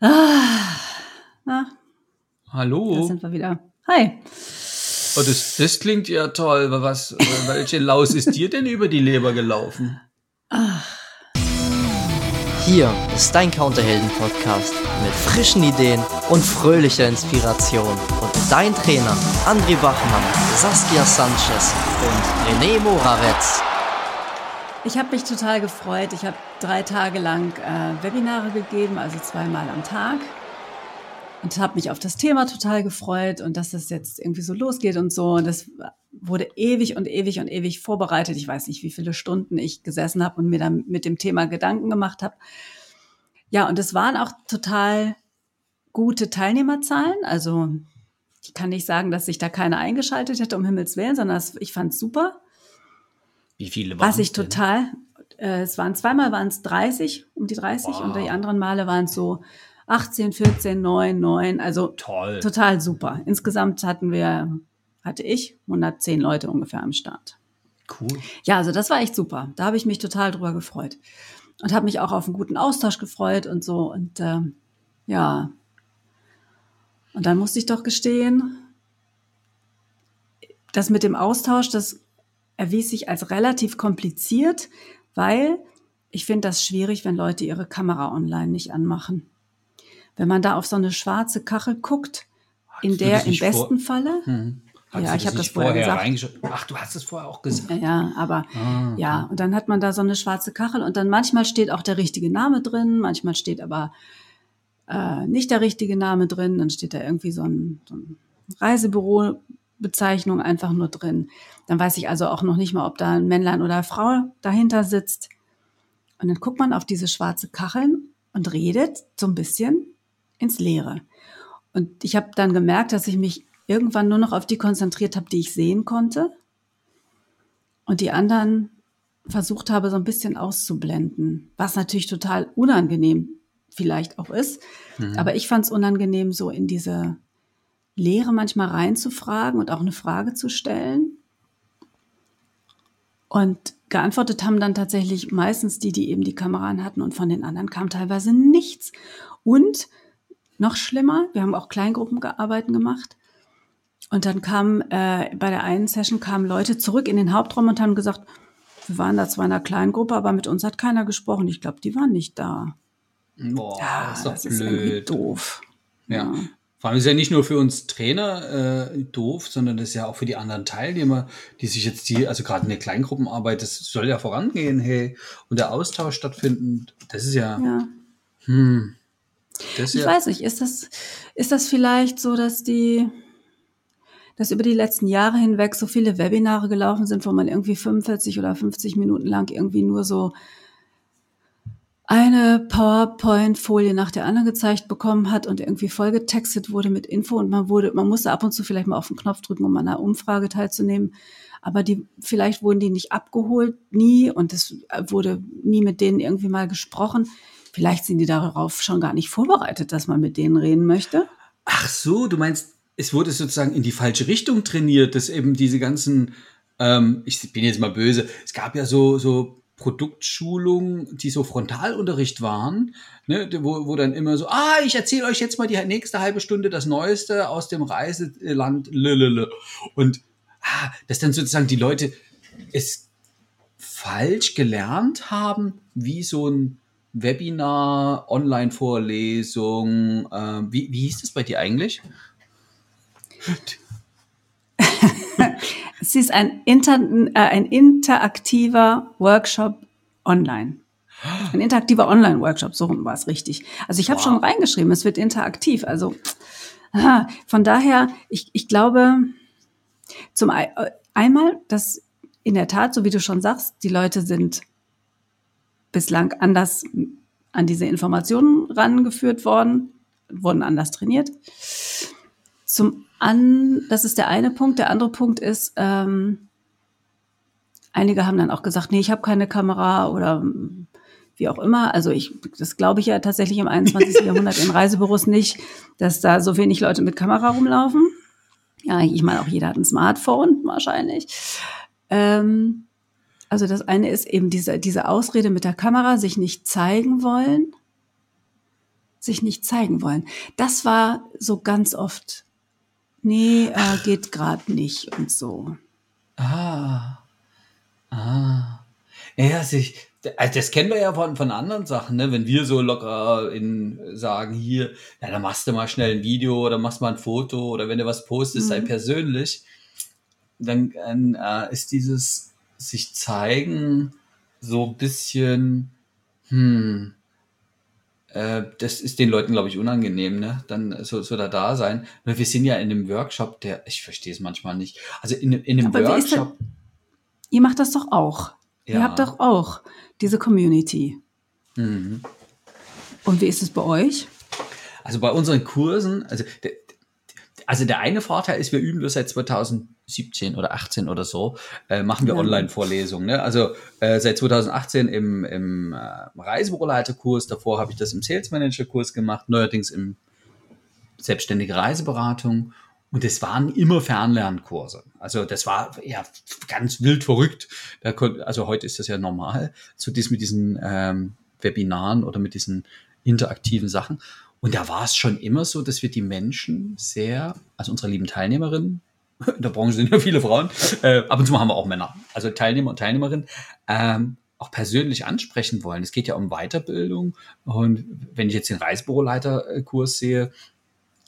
Ah, na, Hallo. da sind wir wieder. Hi. Oh, das, das klingt ja toll. Was, welche Laus ist dir denn über die Leber gelaufen? Hier ist dein Counterhelden-Podcast mit frischen Ideen und fröhlicher Inspiration. Und dein Trainer André Bachmann, Saskia Sanchez und René Moravetz. Ich habe mich total gefreut. Ich habe drei Tage lang äh, Webinare gegeben, also zweimal am Tag. Und habe mich auf das Thema total gefreut und dass das jetzt irgendwie so losgeht und so. Und das wurde ewig und ewig und ewig vorbereitet. Ich weiß nicht, wie viele Stunden ich gesessen habe und mir dann mit dem Thema Gedanken gemacht habe. Ja, und es waren auch total gute Teilnehmerzahlen. Also ich kann nicht sagen, dass sich da keiner eingeschaltet hätte, um Himmels Willen, sondern ich fand es super. Wie viele Was ich total, äh, es waren zweimal waren es 30, um die 30 Wow. und die anderen Male waren es so 18, 14, 9, 9, also Toll. total super. Insgesamt hatten wir, hatte ich 110 Leute ungefähr am Start. Cool. Ja, also das war echt super. Da habe ich mich total drüber gefreut und habe mich auch auf einen guten Austausch gefreut und so und ähm, ja. Und dann musste ich doch gestehen, das mit dem Austausch, das erwies sich als relativ kompliziert, weil ich finde das schwierig, wenn Leute ihre Kamera online nicht anmachen. Wenn man da auf so eine schwarze Kachel guckt, in Hattest du der im besten Falle, Hm. Ja, ich hab das vorher gesagt. Ach, du hast es vorher auch gesagt. Ja, ja, aber Ah, ja, und dann hat man da so eine schwarze Kachel und dann manchmal steht auch der richtige Name drin, manchmal steht aber äh, nicht der richtige Name drin, dann steht da irgendwie so ein, so ein Reisebüro-Bezeichnung einfach nur drin. Dann weiß ich also auch noch nicht mal, ob da ein Männlein oder eine Frau dahinter sitzt. Und dann guckt man auf diese schwarze Kacheln und redet so ein bisschen ins Leere. Und ich habe dann gemerkt, dass ich mich irgendwann nur noch auf die konzentriert habe, die ich sehen konnte und die anderen versucht habe, so ein bisschen auszublenden, was natürlich total unangenehm vielleicht auch ist. Aber ich fand es unangenehm, so in diese Lehre manchmal reinzufragen und auch eine Frage zu stellen. Und geantwortet haben dann tatsächlich meistens die, die eben die Kamera an hatten und von den anderen kam teilweise nichts. Und noch schlimmer, wir haben auch Kleingruppenarbeiten gemacht. Und dann kam äh, bei der einen Session kamen Leute zurück in den Hauptraum und haben gesagt, wir waren da zwar in einer Kleingruppe, aber mit uns hat keiner gesprochen. Ich glaube, die waren nicht da. Boah, Ja, ist doch das ist irgendwie blöd. doof. Ja. Vor allem ist ja nicht nur für uns Trainer äh, doof, sondern das ist ja auch für die anderen Teilnehmer, die sich jetzt die, also gerade in der Kleingruppenarbeit, das soll ja vorangehen, hey, und der Austausch stattfinden. Das ist ja, Ja. hm, das Ich ja, weiß nicht, ist das, ist das vielleicht so, dass die, dass über die letzten Jahre hinweg so viele Webinare gelaufen sind, wo man irgendwie 45 oder 50 Minuten lang irgendwie nur so eine PowerPoint-Folie nach der anderen gezeigt bekommen hat und irgendwie vollgetextet wurde mit Info und man wurde, man musste ab und zu vielleicht mal auf den Knopf drücken, um an einer Umfrage teilzunehmen. Aber die, vielleicht wurden die nicht abgeholt, nie, und es wurde nie mit denen irgendwie mal gesprochen. Vielleicht sind die darauf schon gar nicht vorbereitet, dass man mit denen reden möchte. ach so, du meinst, es wurde sozusagen in die falsche Richtung trainiert, dass eben diese ganzen, ähm, ich bin jetzt mal böse, es gab ja so, so Produktschulungen, die so Frontalunterricht waren, ne, wo, wo dann immer so, ah, ich erzähle euch jetzt mal die nächste halbe Stunde das Neueste aus dem Reiseland, lelele. Und ah, dass dann sozusagen die Leute es falsch gelernt haben, wie so ein Webinar, Online-Vorlesung, äh, wie, wie hieß das bei dir eigentlich? Es ist ein, inter, äh, ein interaktiver Workshop online. Ein interaktiver Online-Workshop, so rum war es richtig. Also ich habe Wow. schon reingeschrieben, es wird interaktiv. Also aha, von daher, ich, ich glaube, zum äh, einmal, dass in der Tat, so wie du schon sagst, die Leute sind bislang anders an diese Informationen rangeführt worden, wurden anders trainiert. Zum an, das ist der eine Punkt. Der andere Punkt ist, ähm, einige haben dann auch gesagt, nee, ich habe keine Kamera oder wie auch immer. Also ich, das glaube ich ja tatsächlich im 21. Jahrhundert in Reisebüros nicht, dass da so wenig Leute mit Kamera rumlaufen. Ja, ich meine, auch jeder hat ein Smartphone wahrscheinlich. Ähm, also das eine ist eben diese, diese Ausrede mit der Kamera, sich nicht zeigen wollen, sich nicht zeigen wollen. Das war so ganz oft, nee, äh, geht gerade nicht und so. Ah. Ah. Ja, sich, also das kennen wir ja von, von anderen Sachen, ne? wenn wir so locker in, sagen, hier, ja, dann machst du mal schnell ein Video oder machst mal ein Foto oder wenn du was postest, sei persönlich, dann, dann äh, ist dieses sich zeigen so ein bisschen, hm, äh, das ist den Leuten, glaube ich, unangenehm, ne? Dann so, so da da sein. Weil wir sind ja in einem Workshop, der, ich verstehe es manchmal nicht. Also in, in einem Aber Workshop, Ihr macht das doch auch. Ihr Ja. habt doch auch diese Community. Mhm. Und wie ist es bei euch? Also bei unseren Kursen, also der, also der eine Vorteil ist, wir üben das seit 2017 oder 18 oder so, äh, machen wir Ja. Online-Vorlesungen. Ne? Also äh, seit 2018 im, im äh, Reisebüroleiterkurs, davor habe ich das im Sales Manager-Kurs gemacht, neuerdings im selbstständige Reiseberatung. Und es waren immer Fernlernkurse. Also das war ja ganz wild verrückt. Da kon- also heute ist das ja normal, so dies mit diesen ähm, Webinaren oder mit diesen interaktiven Sachen. Und da war es schon immer so, dass wir die Menschen sehr, also unsere lieben Teilnehmerinnen, in der Branche sind ja viele Frauen, äh, ab und zu haben wir auch Männer, also Teilnehmer und Teilnehmerinnen, ähm, auch persönlich ansprechen wollen. Es geht ja um Weiterbildung. Und wenn ich jetzt den Reisebüroleiterkurs sehe,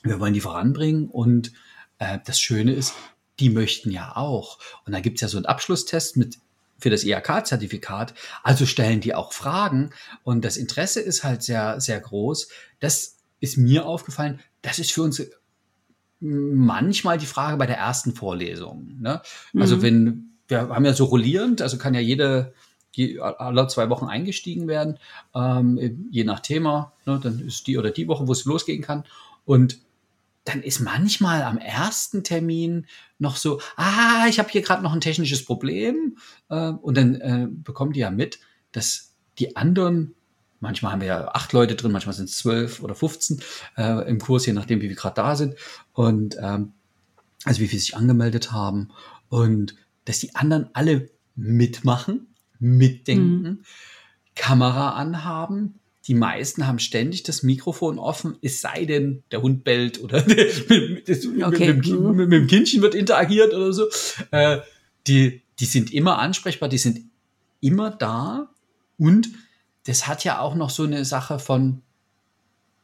wir wollen die voranbringen und äh, das Schöne ist, die möchten ja auch. Und da gibt's ja so einen Abschlusstest mit für das IHK-Zertifikat. Also stellen die auch Fragen und das Interesse ist halt sehr, sehr groß. Das ist mir aufgefallen. Das ist für uns manchmal die Frage bei der ersten Vorlesung. Ne? Also Mhm. wenn, wir haben ja so rollierend, also kann ja jede, je, alle zwei Wochen eingestiegen werden, ähm, je nach Thema. Ne? Dann ist die oder die Woche, wo es losgehen kann. Und dann ist manchmal am ersten Termin noch so, ah, ich habe hier gerade noch ein technisches Problem. Äh, und dann äh, bekommen die ja mit, dass die anderen, manchmal haben wir ja acht Leute drin, manchmal sind es zwölf oder 15 äh, im Kurs, je nachdem, wie wir gerade da sind. Und ähm, also wie viele sich angemeldet haben. Und dass die anderen alle mitmachen, mitdenken, Kamera anhaben. Die meisten haben ständig das Mikrofon offen, es sei denn, der Hund bellt oder das, Okay. mit, dem, mit, mit dem Kindchen wird interagiert oder so. Äh, die, die sind immer ansprechbar, die sind immer da. Und das hat ja auch noch so eine Sache von,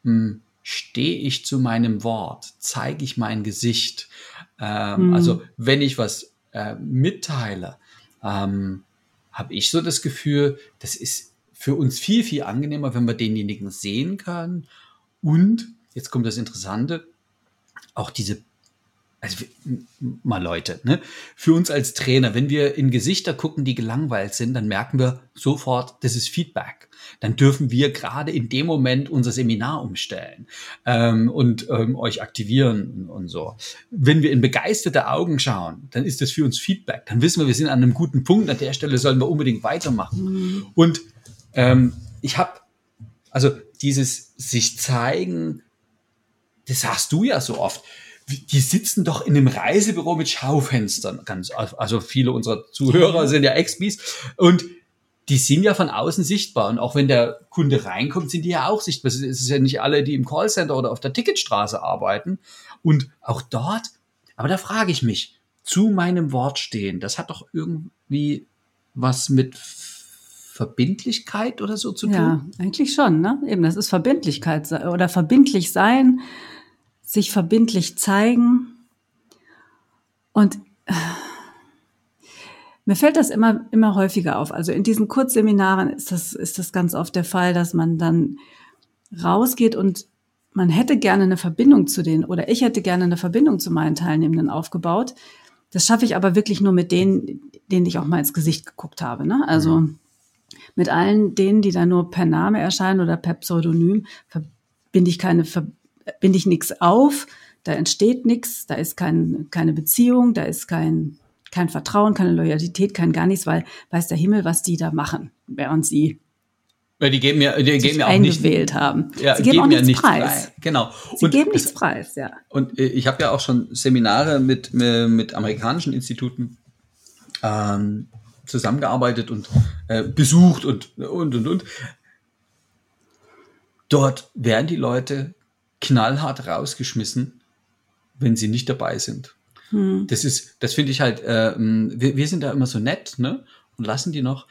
hm, stehe ich zu meinem Wort, zeige ich mein Gesicht. Ähm, Mhm. Also wenn ich was äh, mitteile, ähm, habe ich so das Gefühl, das ist für uns viel, viel angenehmer, wenn wir denjenigen sehen können. Und, jetzt kommt das Interessante, auch diese, also mal Leute, ne? für uns als Trainer, wenn wir in Gesichter gucken, die gelangweilt sind, dann merken wir sofort, das ist Feedback. Dann dürfen wir gerade in dem Moment unser Seminar umstellen ähm, und ähm, euch aktivieren und, und so. Wenn wir in begeisterte Augen schauen, dann ist das für uns Feedback. Dann wissen wir, wir sind an einem guten Punkt. An der Stelle sollen wir unbedingt weitermachen. Und ähm, ich habe, also dieses sich zeigen, das sagst du ja so oft. Die sitzen doch in einem Reisebüro mit Schaufenstern. Ganz, also viele unserer Zuhörer sind ja Expis und die sind ja von außen sichtbar. Und auch wenn der Kunde reinkommt, sind die ja auch sichtbar. Es ist ja nicht alle, die im Callcenter oder auf der Ticketstraße arbeiten. Und auch dort, aber da frage ich mich, zu meinem Wort stehen, das hat doch irgendwie was mit Verbindlichkeit oder so zu tun? Ja, eigentlich schon, ne? Eben, das ist Verbindlichkeit oder verbindlich sein, sich verbindlich zeigen. Und äh, mir fällt das immer, immer häufiger auf. Also in diesen Kurzseminaren ist das, ist das ganz oft der Fall, dass man dann rausgeht und man hätte gerne eine Verbindung zu denen oder ich hätte gerne eine Verbindung zu meinen Teilnehmenden aufgebaut. Das schaffe ich aber wirklich nur mit denen, denen ich auch mal ins Gesicht geguckt habe. Ne? Also mit allen denen, die da nur per Name erscheinen oder per Pseudonym, verbinde ich keine, verbinde ich nichts auf, da entsteht nichts, da ist kein, keine Beziehung, da ist kein, kein Vertrauen, keine Loyalität, kein gar nichts, weil weiß der Himmel, was die da machen, während sie Ja, die geben ja, die geben ja auch nicht, haben. ja, sie geben, auch nichts nichts preis. frei. Genau. Sie Und geben das- nichts preis, ja. Und äh, ich habe ja auch schon Seminare mit, äh, mit amerikanischen Instituten ähm, zusammengearbeitet und äh, besucht und, und, und, und. dort werden die Leute knallhart rausgeschmissen, wenn sie nicht dabei sind. Hm. Das ist, das finde ich halt, äh, wir, wir sind da immer so nett, ne? Und lassen die noch.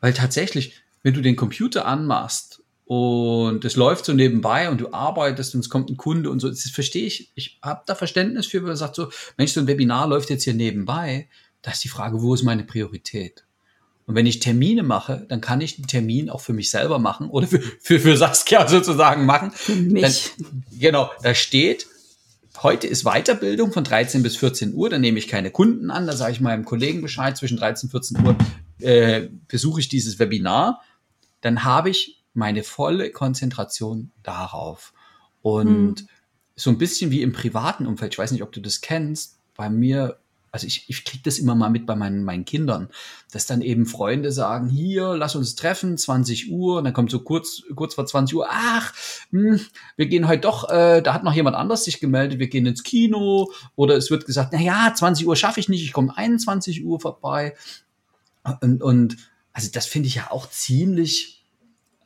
Weil tatsächlich, wenn du den Computer anmachst und es läuft so nebenbei und du arbeitest und es kommt ein Kunde und so, das verstehe ich. Ich habe da Verständnis für, wenn man sagt so, Mensch, so ein Webinar läuft jetzt hier nebenbei. Da ist die Frage, wo ist meine Priorität? Und wenn ich Termine mache, dann kann ich den Termin auch für mich selber machen oder für, für, für Saskia sozusagen machen. Für mich. Dann, genau, da steht, heute ist Weiterbildung von 13 bis 14 Uhr, dann nehme ich keine Kunden an, da sage ich meinem Kollegen Bescheid, zwischen 13 und 14 Uhr äh, besuche ich dieses Webinar, dann habe ich meine volle Konzentration darauf. Und hm. so ein bisschen wie im privaten Umfeld, ich weiß nicht, ob du das kennst, bei mir also ich, ich kriege das immer mal mit bei meinen, meinen Kindern, dass dann eben Freunde sagen, hier, lass uns treffen, 20 Uhr, und dann kommt so kurz, kurz vor 20 Uhr, ach, mh, hm, wir gehen heute doch, äh, da hat noch jemand anders sich gemeldet, wir gehen ins Kino, oder es wird gesagt, na ja, 20 Uhr schaffe ich nicht, ich komme 21 Uhr vorbei. Und, und also das finde ich ja auch ziemlich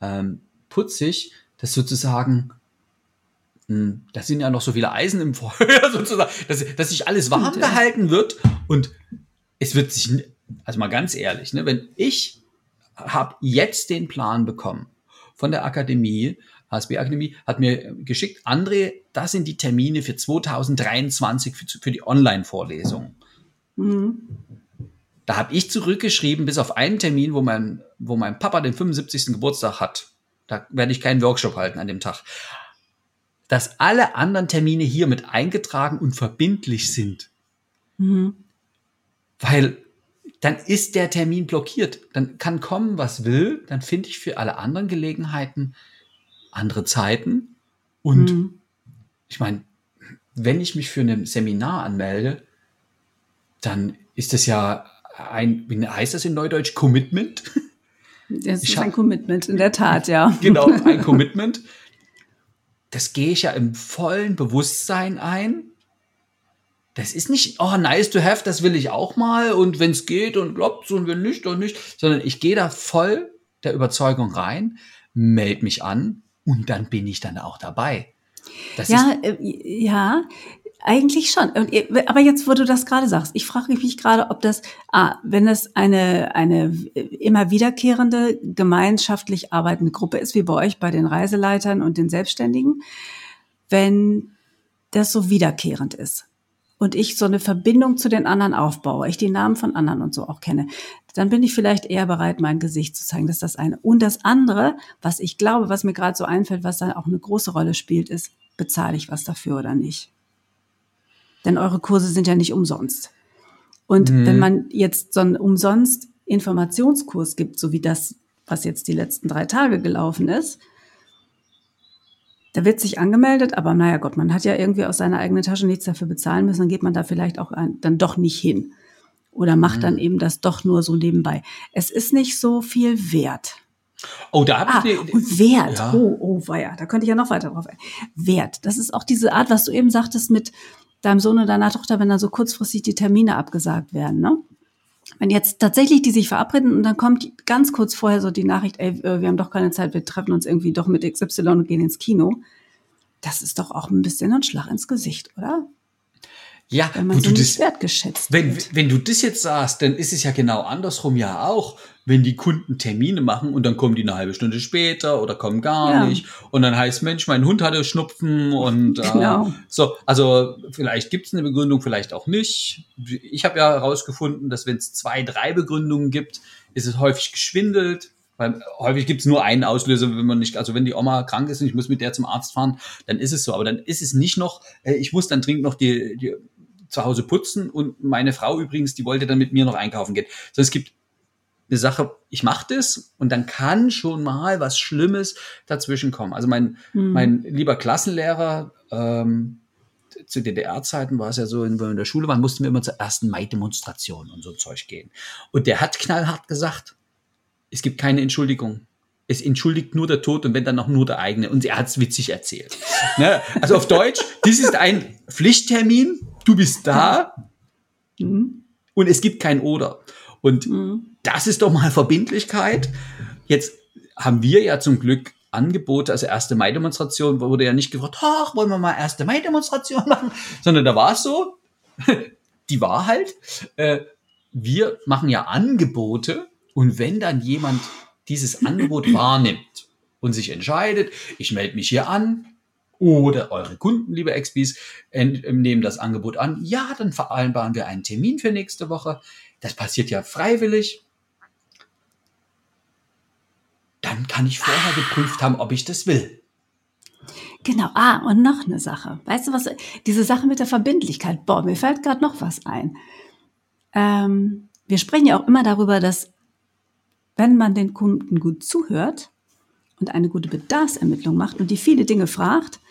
ähm, putzig, dass sozusagen da sind ja noch so viele Eisen im Feuer sozusagen, dass, dass sich alles warm gehalten wird und es wird sich, also mal ganz ehrlich, ne, wenn ich habe jetzt den Plan bekommen von der Akademie, HSB Akademie, hat mir geschickt, André, das sind die Termine für 2023 für, für die Online-Vorlesung. Mhm. Da habe ich zurückgeschrieben, bis auf einen Termin, wo mein, wo mein Papa den 75. Geburtstag hat. Da werde ich keinen Workshop halten an dem Tag dass alle anderen Termine hier mit eingetragen und verbindlich sind. Mhm. Weil dann ist der Termin blockiert. Dann kann kommen, was will. Dann finde ich für alle anderen Gelegenheiten andere Zeiten. Und mhm. ich meine, wenn ich mich für ein Seminar anmelde, dann ist das ja ein, wie heißt das in Neudeutsch, Commitment? Das ist hab, ein Commitment, in der Tat, ja. Genau, ein Commitment das gehe ich ja im vollen Bewusstsein ein. Das ist nicht, oh, nice to have, das will ich auch mal und wenn es geht und klappt und wenn nicht, dann nicht, sondern ich gehe da voll der Überzeugung rein, melde mich an und dann bin ich dann auch dabei. Das ja, äh, ja, eigentlich schon. Aber jetzt, wo du das gerade sagst, ich frage mich gerade, ob das, ah, wenn es eine, eine immer wiederkehrende gemeinschaftlich arbeitende Gruppe ist, wie bei euch bei den Reiseleitern und den Selbstständigen, wenn das so wiederkehrend ist und ich so eine Verbindung zu den anderen aufbaue, ich die Namen von anderen und so auch kenne, dann bin ich vielleicht eher bereit, mein Gesicht zu zeigen. Das ist das eine. Und das andere, was ich glaube, was mir gerade so einfällt, was da auch eine große Rolle spielt, ist, bezahle ich was dafür oder nicht? Denn eure Kurse sind ja nicht umsonst. Und mhm. wenn man jetzt so einen umsonst Informationskurs gibt, so wie das, was jetzt die letzten drei Tage gelaufen ist, da wird sich angemeldet, aber naja Gott, man hat ja irgendwie aus seiner eigenen Tasche nichts dafür bezahlen müssen, dann geht man da vielleicht auch ein, dann doch nicht hin. Oder macht mhm. dann eben das doch nur so nebenbei. Es ist nicht so viel wert. Oh, da habe ah, ich und Wert. Ja. Oh, oh, weia, da könnte ich ja noch weiter drauf. Wert. Das ist auch diese Art, was du eben sagtest mit, deinem Sohn oder deiner Tochter, wenn dann so kurzfristig die Termine abgesagt werden, ne? Wenn jetzt tatsächlich die sich verabreden und dann kommt ganz kurz vorher so die Nachricht, ey, äh, wir haben doch keine Zeit, wir treffen uns irgendwie doch mit XY und gehen ins Kino. Das ist doch auch ein bisschen ein Schlag ins Gesicht, oder? Ja, wenn man so du das, wertgeschätzt wenn, wird. wenn du das jetzt sagst, dann ist es ja genau andersrum ja auch wenn die Kunden Termine machen und dann kommen die eine halbe Stunde später oder kommen gar ja. nicht und dann heißt Mensch, mein Hund hatte Schnupfen und äh, genau. so, also vielleicht gibt es eine Begründung, vielleicht auch nicht. Ich habe ja herausgefunden, dass wenn es zwei, drei Begründungen gibt, ist es häufig geschwindelt. Weil häufig gibt es nur einen Auslöser, wenn man nicht, also wenn die Oma krank ist und ich muss mit der zum Arzt fahren, dann ist es so. Aber dann ist es nicht noch, äh, ich muss dann dringend noch die, die zu Hause putzen und meine Frau übrigens, die wollte dann mit mir noch einkaufen gehen. Sondern es gibt eine Sache, ich mache das und dann kann schon mal was Schlimmes dazwischen kommen. Also mein, mhm. mein lieber Klassenlehrer, ähm, zu DDR-Zeiten war es ja so, wenn wir in der Schule waren, mussten wir immer zur ersten Mai-Demonstration und so Zeug gehen. Und der hat knallhart gesagt, es gibt keine Entschuldigung. Es entschuldigt nur der Tod und wenn dann auch nur der eigene. Und er hat es witzig erzählt. ne? Also auf Deutsch, dies ist ein Pflichttermin, du bist da mhm. und es gibt kein Oder. Und mhm. das ist doch mal Verbindlichkeit. Jetzt haben wir ja zum Glück Angebote, also erste Mai-Demonstration, wurde ja nicht gefragt, ach, wollen wir mal erste Mai-Demonstration machen, sondern da war es so, die Wahrheit, äh, wir machen ja Angebote und wenn dann jemand dieses Angebot wahrnimmt und sich entscheidet, ich melde mich hier an, oder eure Kunden, liebe XBs, nehmen das Angebot an. Ja, dann vereinbaren wir einen Termin für nächste Woche. Das passiert ja freiwillig. Dann kann ich vorher geprüft haben, ob ich das will. Genau. Ah, und noch eine Sache. Weißt du was? Diese Sache mit der Verbindlichkeit. Boah, mir fällt gerade noch was ein. Ähm, wir sprechen ja auch immer darüber, dass wenn man den Kunden gut zuhört und eine gute Bedarfsermittlung macht und die viele Dinge fragt,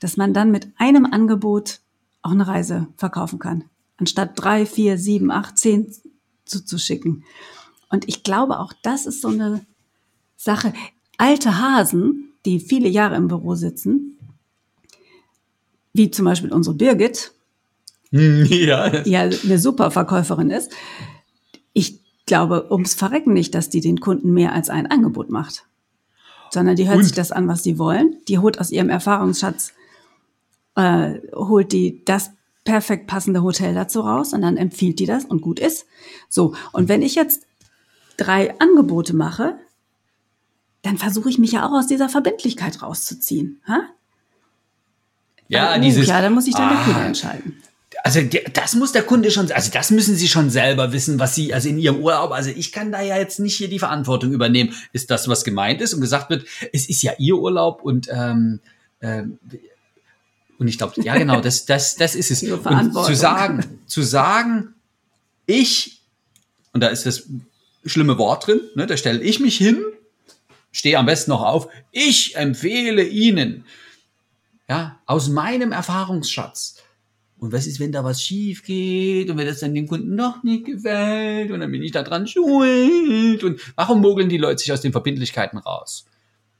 dass man dann mit einem Angebot auch eine Reise verkaufen kann, anstatt drei, vier, sieben, acht, zehn zuzuschicken. Und ich glaube, auch das ist so eine Sache. Alte Hasen, die viele Jahre im Büro sitzen, wie zum Beispiel unsere Birgit, ja, ja eine super Verkäuferin ist. Ich glaube ums Verrecken nicht, dass die den Kunden mehr als ein Angebot macht, sondern die hört Und? sich das an, was sie wollen. Die holt aus ihrem Erfahrungsschatz äh, holt die das perfekt passende Hotel dazu raus und dann empfiehlt die das und gut ist. So, und wenn ich jetzt drei Angebote mache, dann versuche ich mich ja auch aus dieser Verbindlichkeit rauszuziehen. Ha? Ja, uh, dieses. Ja, dann muss ich dann ah, Kunde entscheiden. Also das muss der Kunde schon, also das müssen Sie schon selber wissen, was Sie, also in Ihrem Urlaub, also ich kann da ja jetzt nicht hier die Verantwortung übernehmen. Ist das, was gemeint ist und gesagt wird, es ist ja Ihr Urlaub und ähm, ähm, und ich glaube, ja genau, das, das, das ist es. Und zu sagen, zu sagen, ich, und da ist das schlimme Wort drin, ne, da stelle ich mich hin, stehe am besten noch auf, ich empfehle Ihnen, ja, aus meinem Erfahrungsschatz. Und was ist, wenn da was schief geht und wenn das dann dem Kunden noch nicht gefällt und dann bin ich da dran schuld und warum mogeln die Leute sich aus den Verbindlichkeiten raus?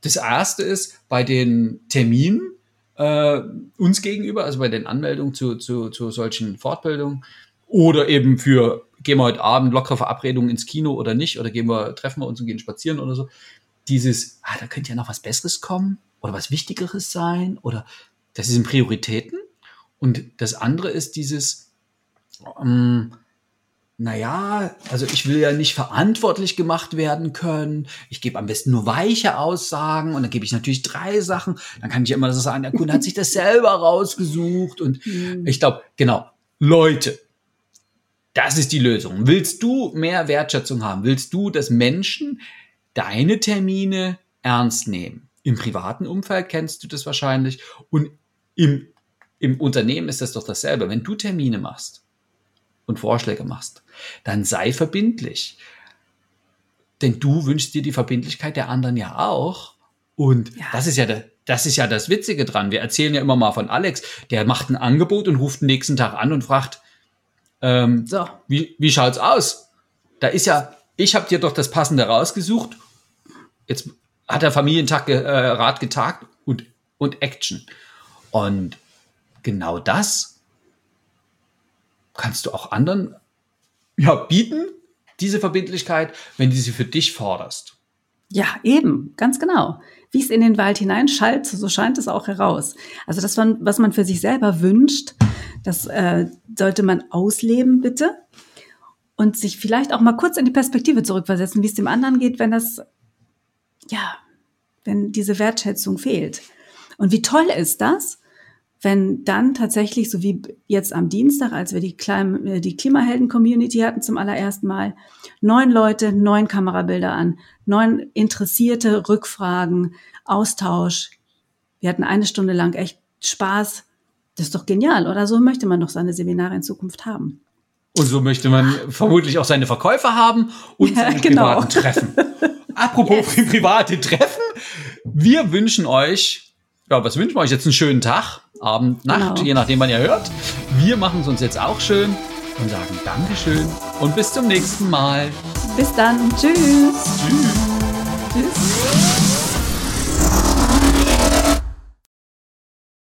Das erste ist bei den Terminen, äh, uns gegenüber, also bei den Anmeldungen zu, zu, zu solchen Fortbildungen. Oder eben für, gehen wir heute Abend lockere Verabredungen ins Kino oder nicht, oder gehen wir, treffen wir uns und gehen spazieren oder so. Dieses, ah, da könnte ja noch was Besseres kommen oder was Wichtigeres sein oder das sind Prioritäten. Und das andere ist dieses, ähm, naja, also ich will ja nicht verantwortlich gemacht werden können. Ich gebe am besten nur weiche Aussagen und dann gebe ich natürlich drei Sachen. Dann kann ich immer so sagen, der Kunde hat sich das selber rausgesucht. Und mhm. ich glaube, genau, Leute, das ist die Lösung. Willst du mehr Wertschätzung haben? Willst du, dass Menschen deine Termine ernst nehmen? Im privaten Umfeld kennst du das wahrscheinlich und im, im Unternehmen ist das doch dasselbe. Wenn du Termine machst, und Vorschläge machst, dann sei verbindlich. Denn du wünschst dir die Verbindlichkeit der anderen ja auch. Und ja. das ist ja der, das ist ja das Witzige dran. Wir erzählen ja immer mal von Alex, der macht ein Angebot und ruft den nächsten Tag an und fragt, ähm, so. wie, wie schaut's aus? Da ist ja, ich habe dir doch das Passende rausgesucht. Jetzt hat der Familientag äh, Rat getagt und, und Action. Und genau das kannst du auch anderen ja, bieten, diese Verbindlichkeit, wenn du sie für dich forderst. Ja, eben, ganz genau. Wie es in den Wald hineinschallt, so scheint es auch heraus. Also das, was man für sich selber wünscht, das äh, sollte man ausleben, bitte. Und sich vielleicht auch mal kurz in die Perspektive zurückversetzen, wie es dem anderen geht, wenn das, ja, wenn diese Wertschätzung fehlt. Und wie toll ist das, wenn dann tatsächlich, so wie jetzt am Dienstag, als wir die, Klim äh, die Klimahelden-Community hatten zum allerersten Mal, neun Leute, neun Kamerabilder an, neun interessierte Rückfragen, Austausch. Wir hatten eine Stunde lang echt Spaß. Das ist doch genial, oder? So möchte man doch seine Seminare in Zukunft haben. Und so möchte man vermutlich auch seine Verkäufer haben und ja, seine genau. privaten Treffen. Apropos yes. private Treffen, wir wünschen euch, ja, was wünschen wir euch jetzt? Einen schönen Tag Abend, Nacht, genau. je nachdem, wann ihr hört. Wir machen es uns jetzt auch schön und sagen Dankeschön und bis zum nächsten Mal. Bis dann. Tschüss. Tschüss. Tschüss.